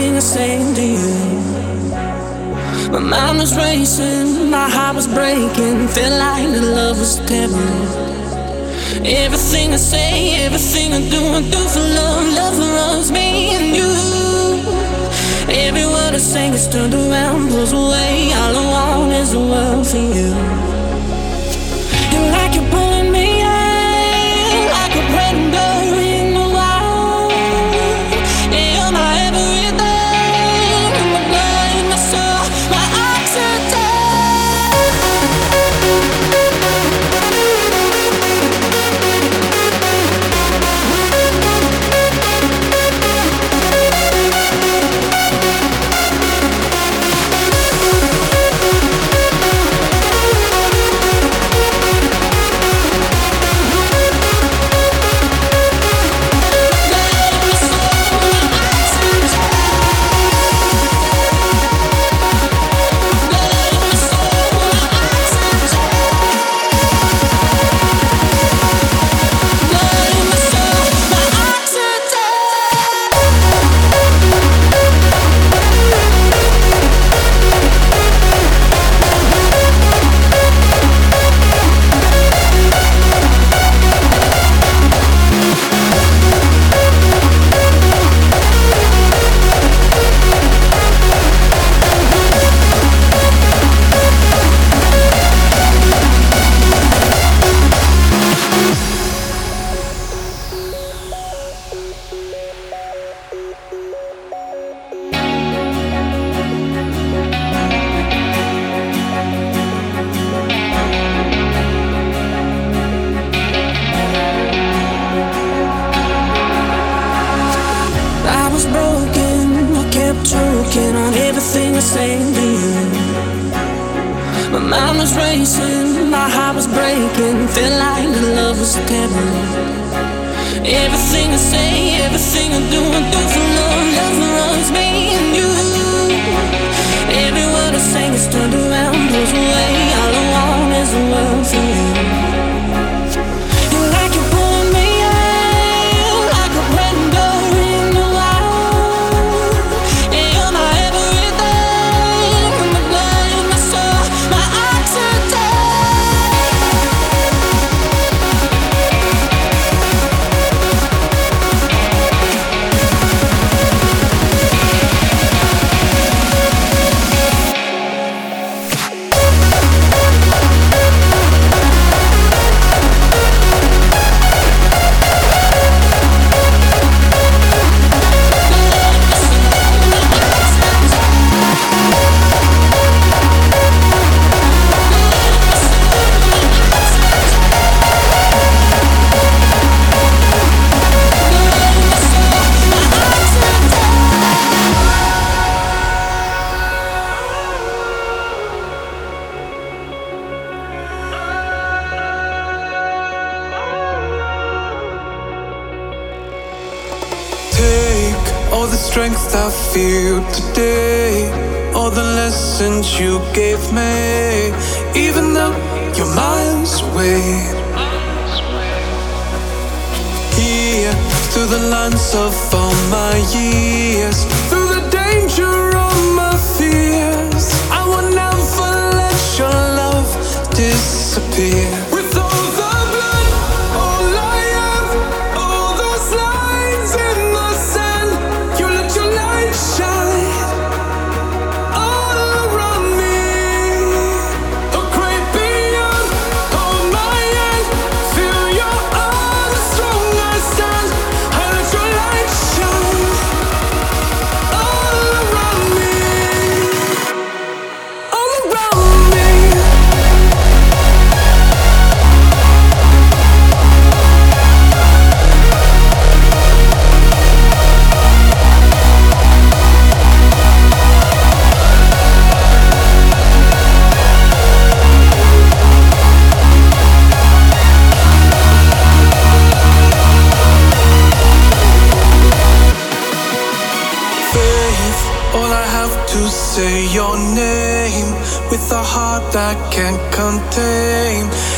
everything I say to you. My mind was racing, my heart was breaking, felt like the love was taboo. Everything I say, everything I do, I do for love, love for us, me and you. Every word I say gets turned around, blows away. All I want is the world for you. the same. My mind was racing, my heart was breaking, felt like the love was terrible. Everything I say, everything I do, I do for love, love for us, me and you. Every word I say is turned around, blows away, all I want is a world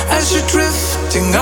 as you're drifting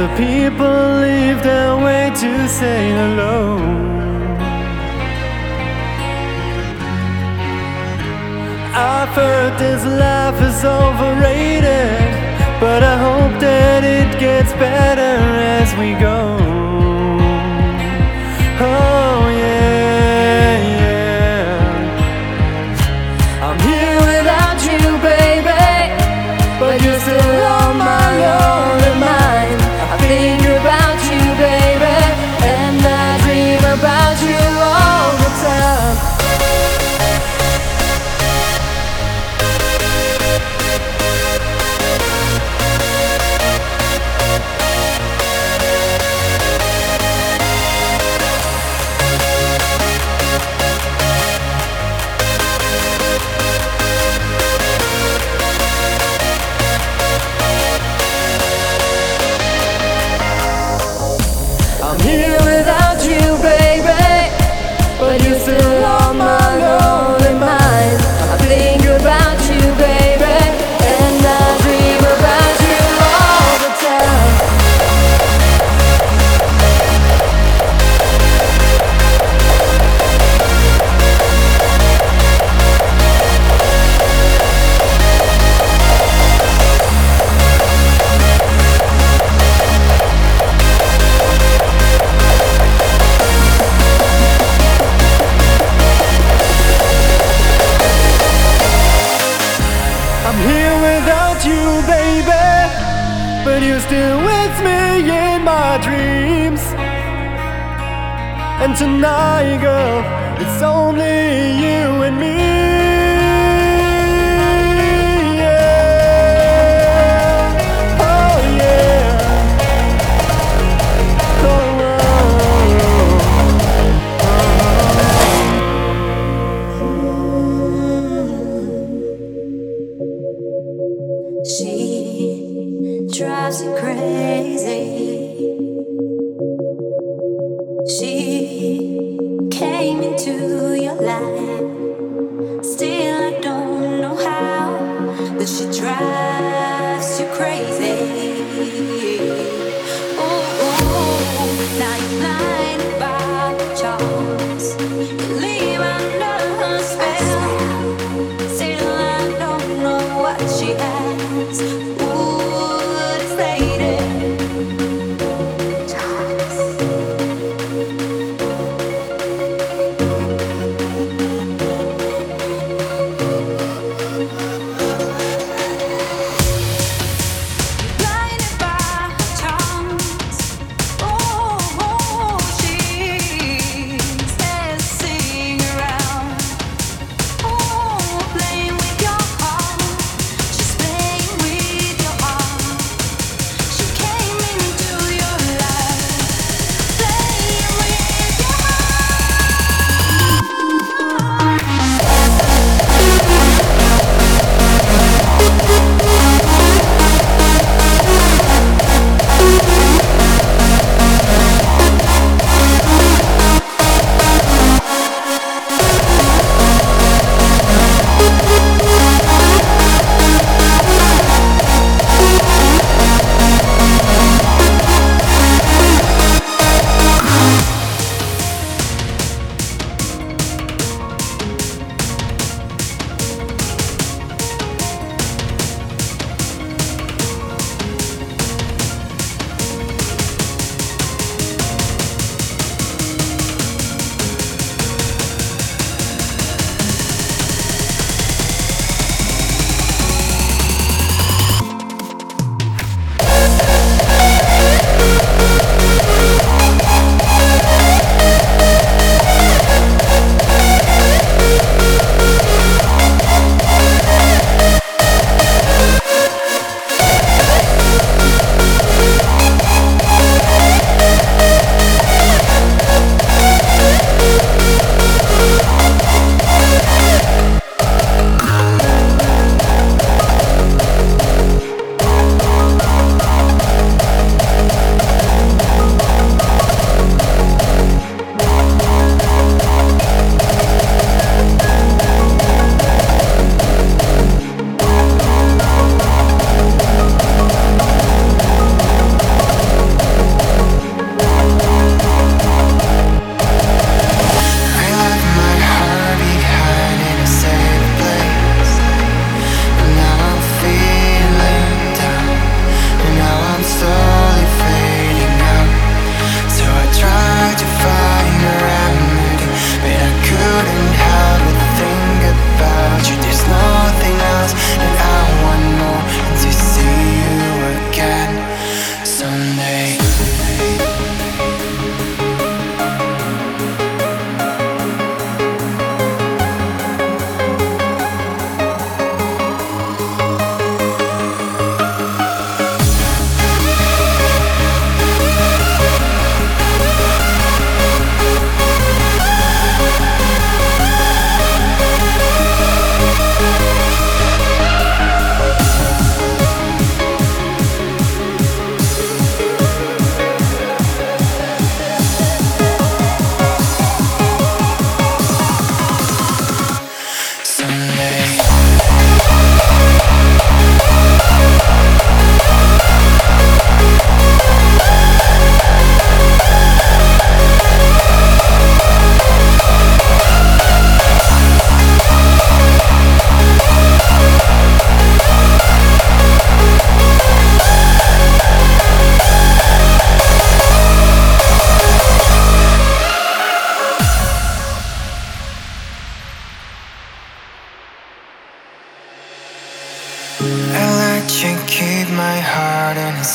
as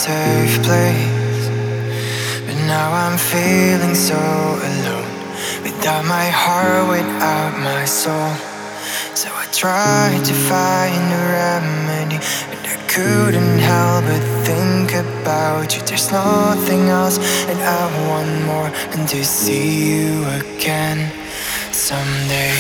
safe place. But now I'm feeling so alone. Without my heart, without my soul. So I tried to find a remedy. And I couldn't help but think about you. There's nothing else, and I want more. And to see you again someday.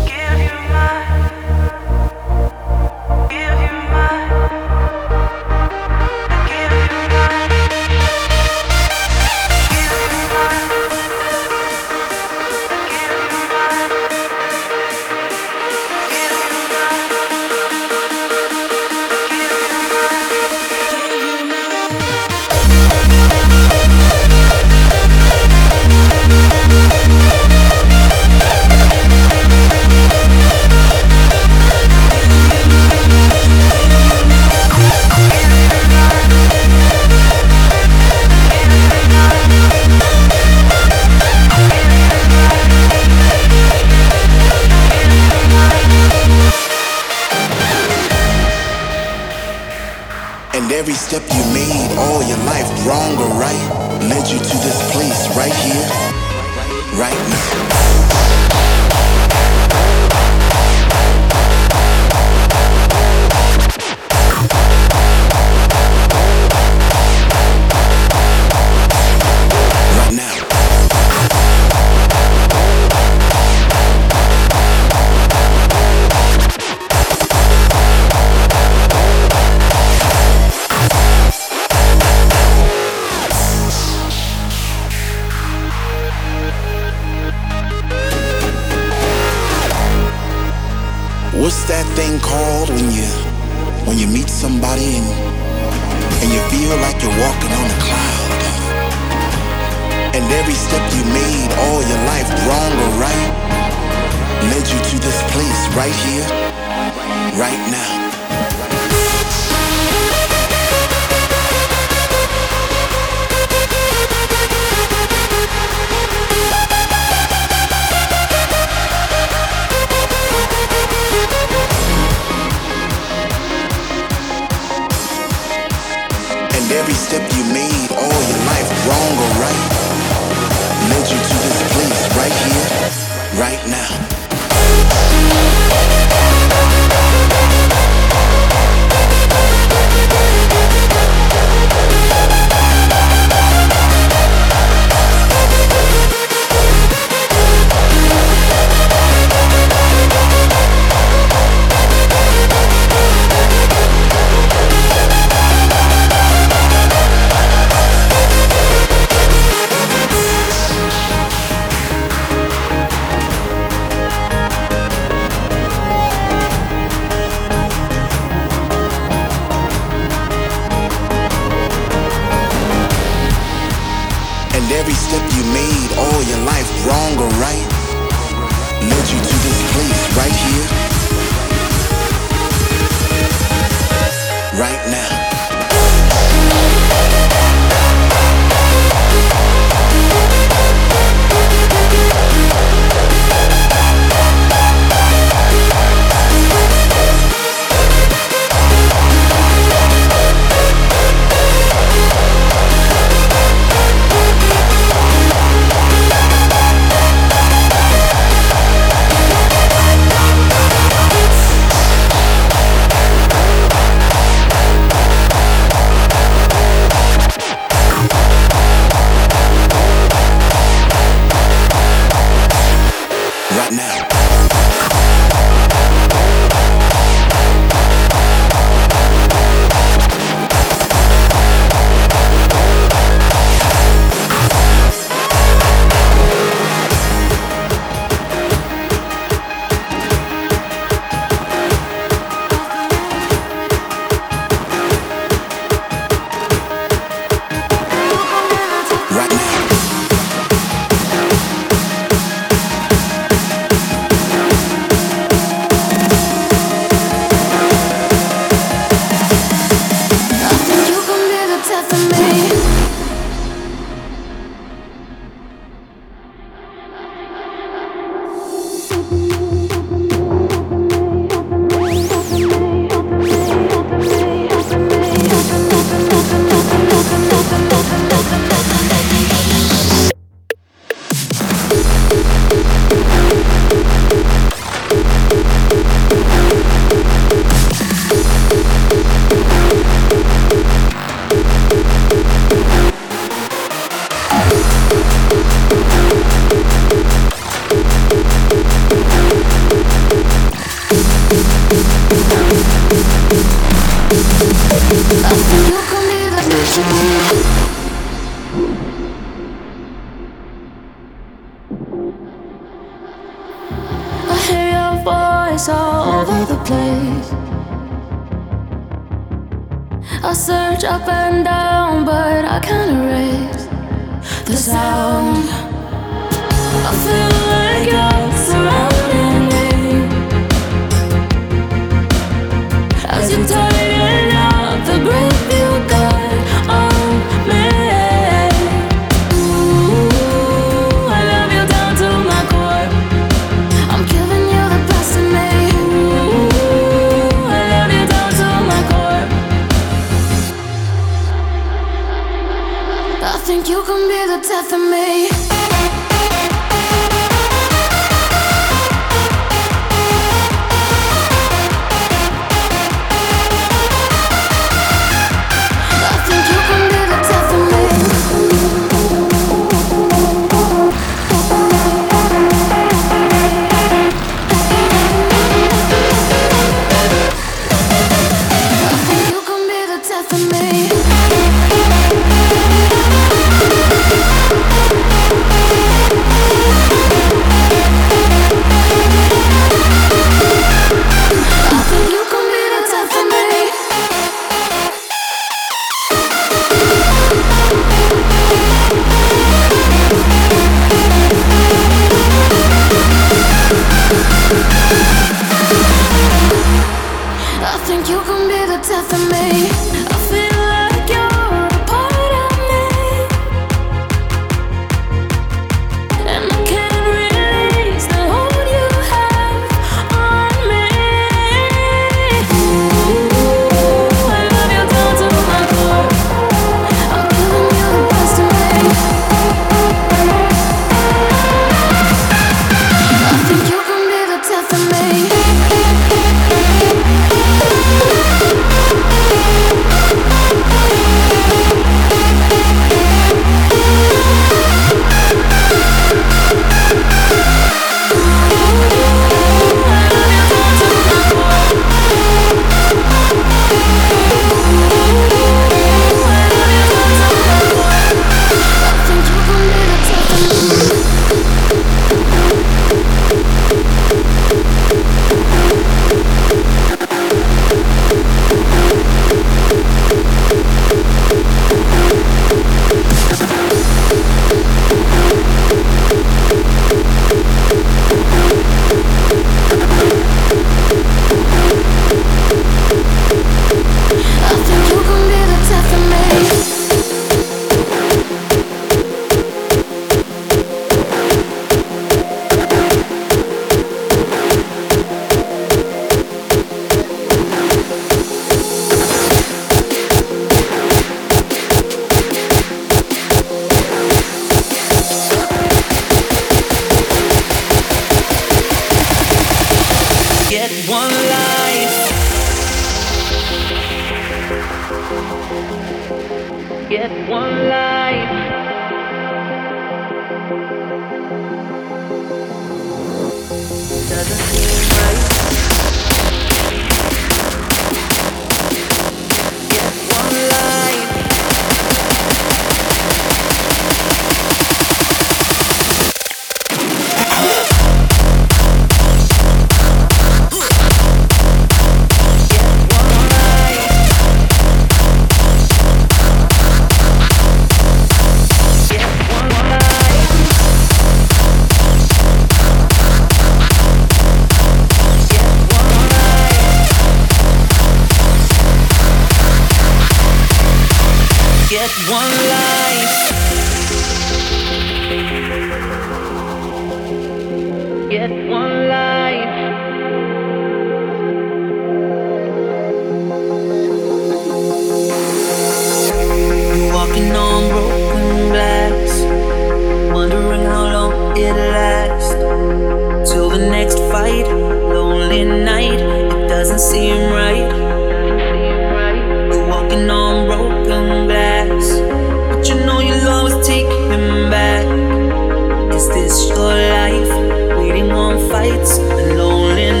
waste your life waiting on fights and loneliness.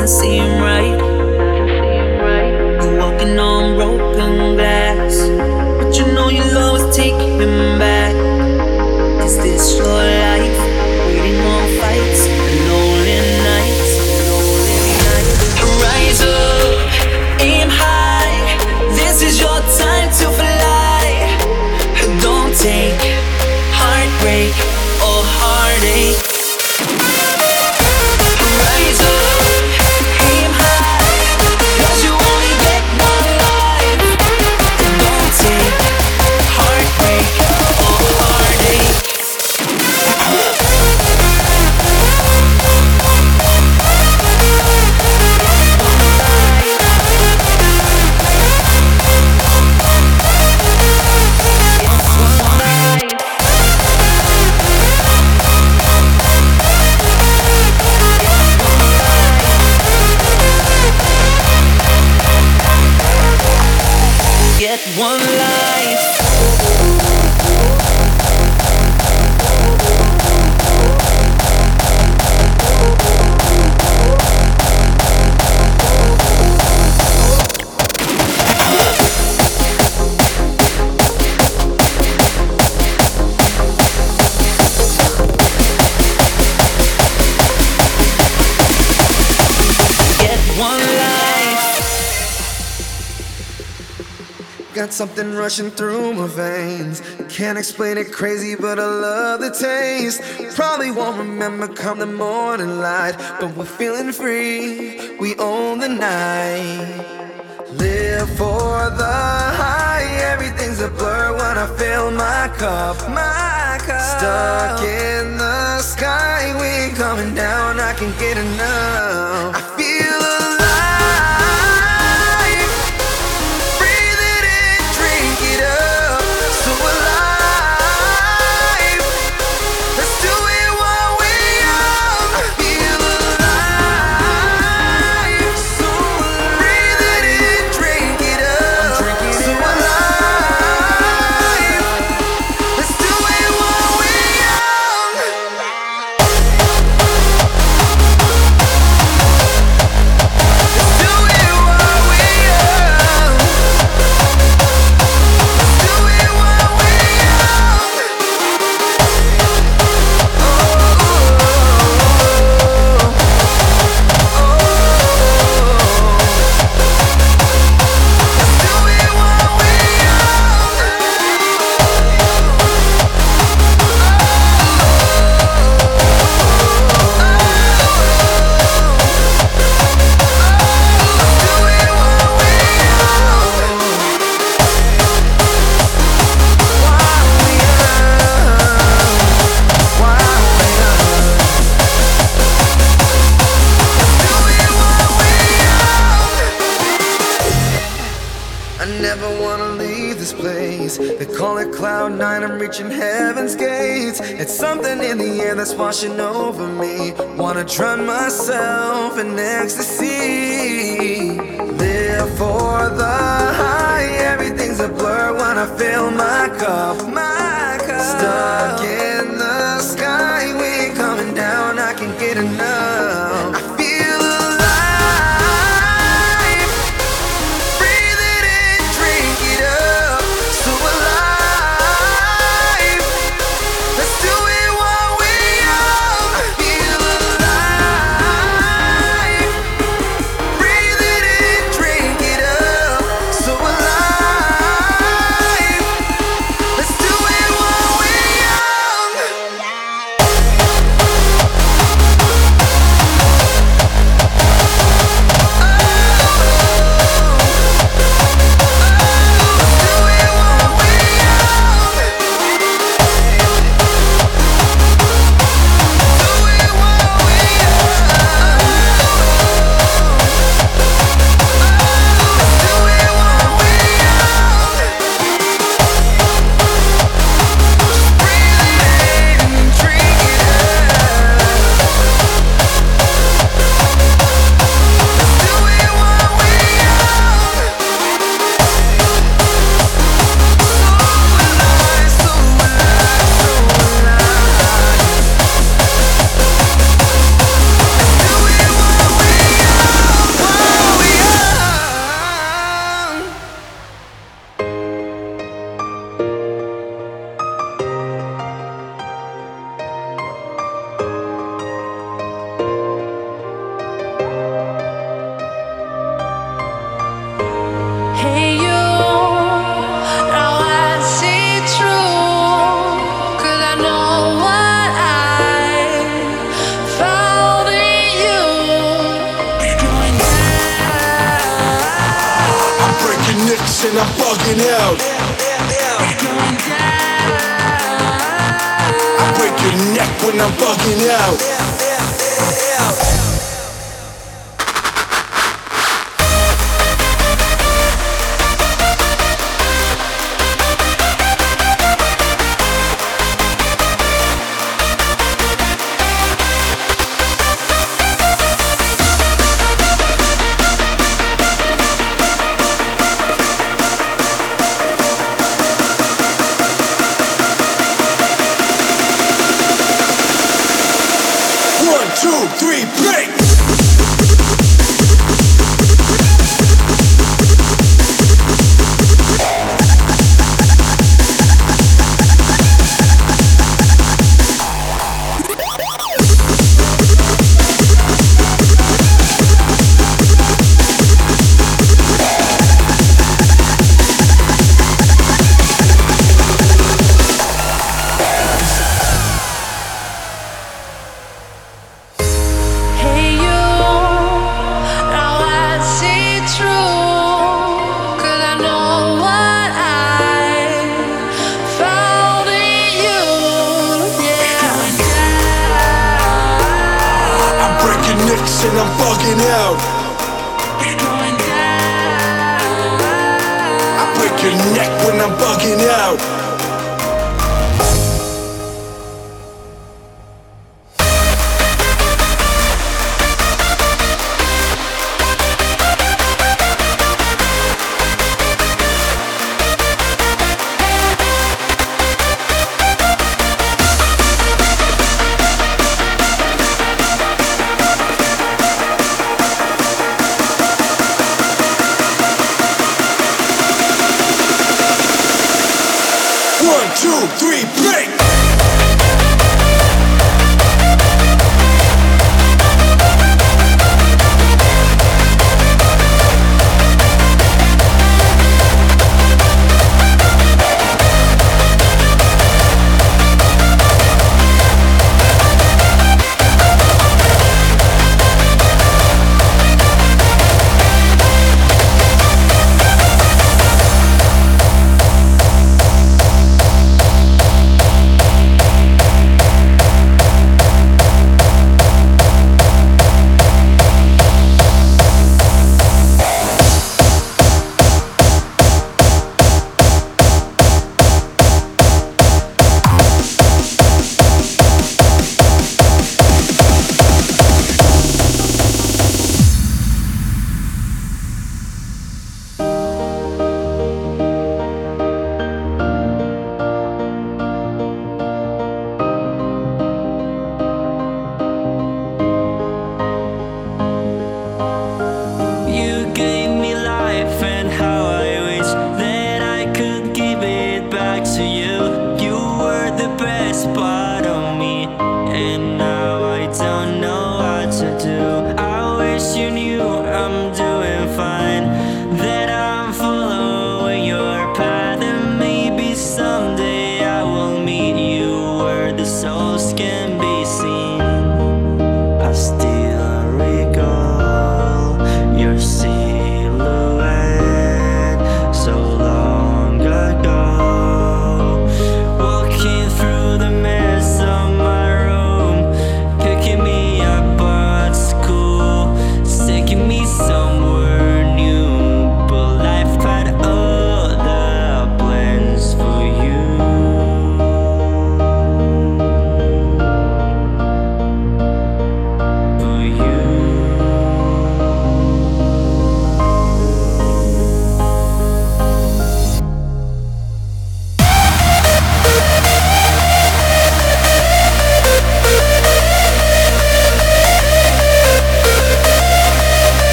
doesn't seem right. rushing through my veins. Can't explain it crazy, but I love the taste. Probably won't remember come the morning light, but we're feeling free. We own the night. Live for the high. Everything's a blur when I fill my cup. My cup. Stuck in the sky. We ain't coming down. I can get enough. washing over me. Wanna drown myself in it.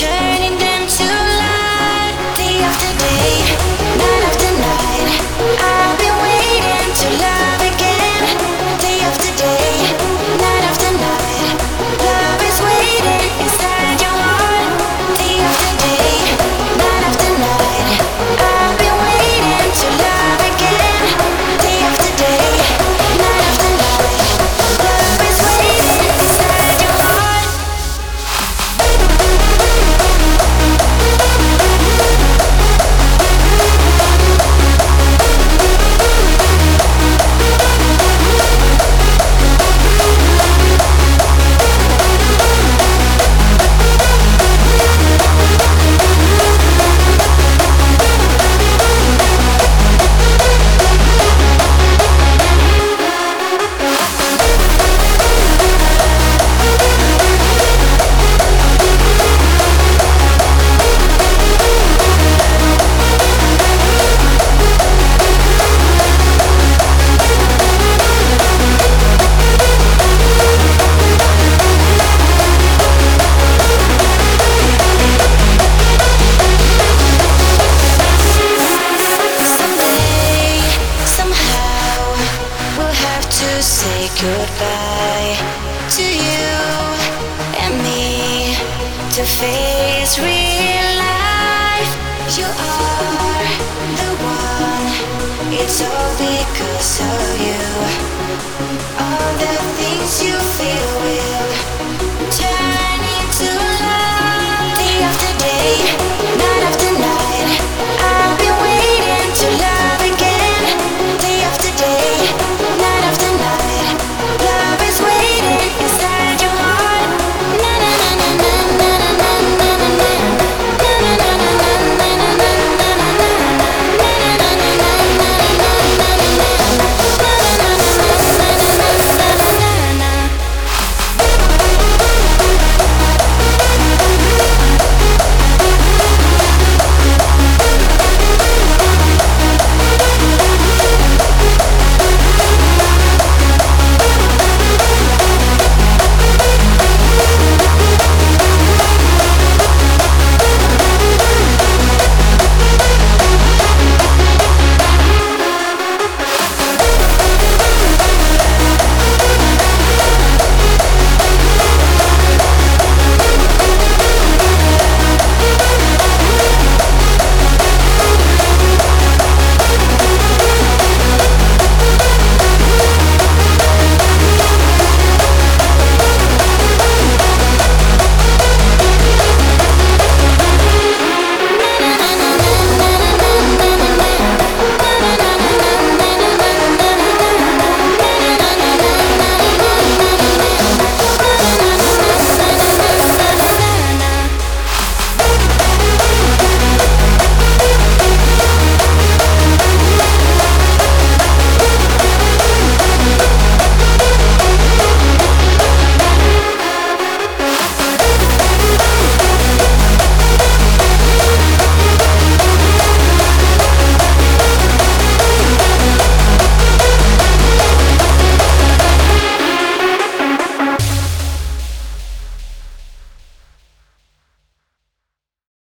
Turning them to light. Day after day,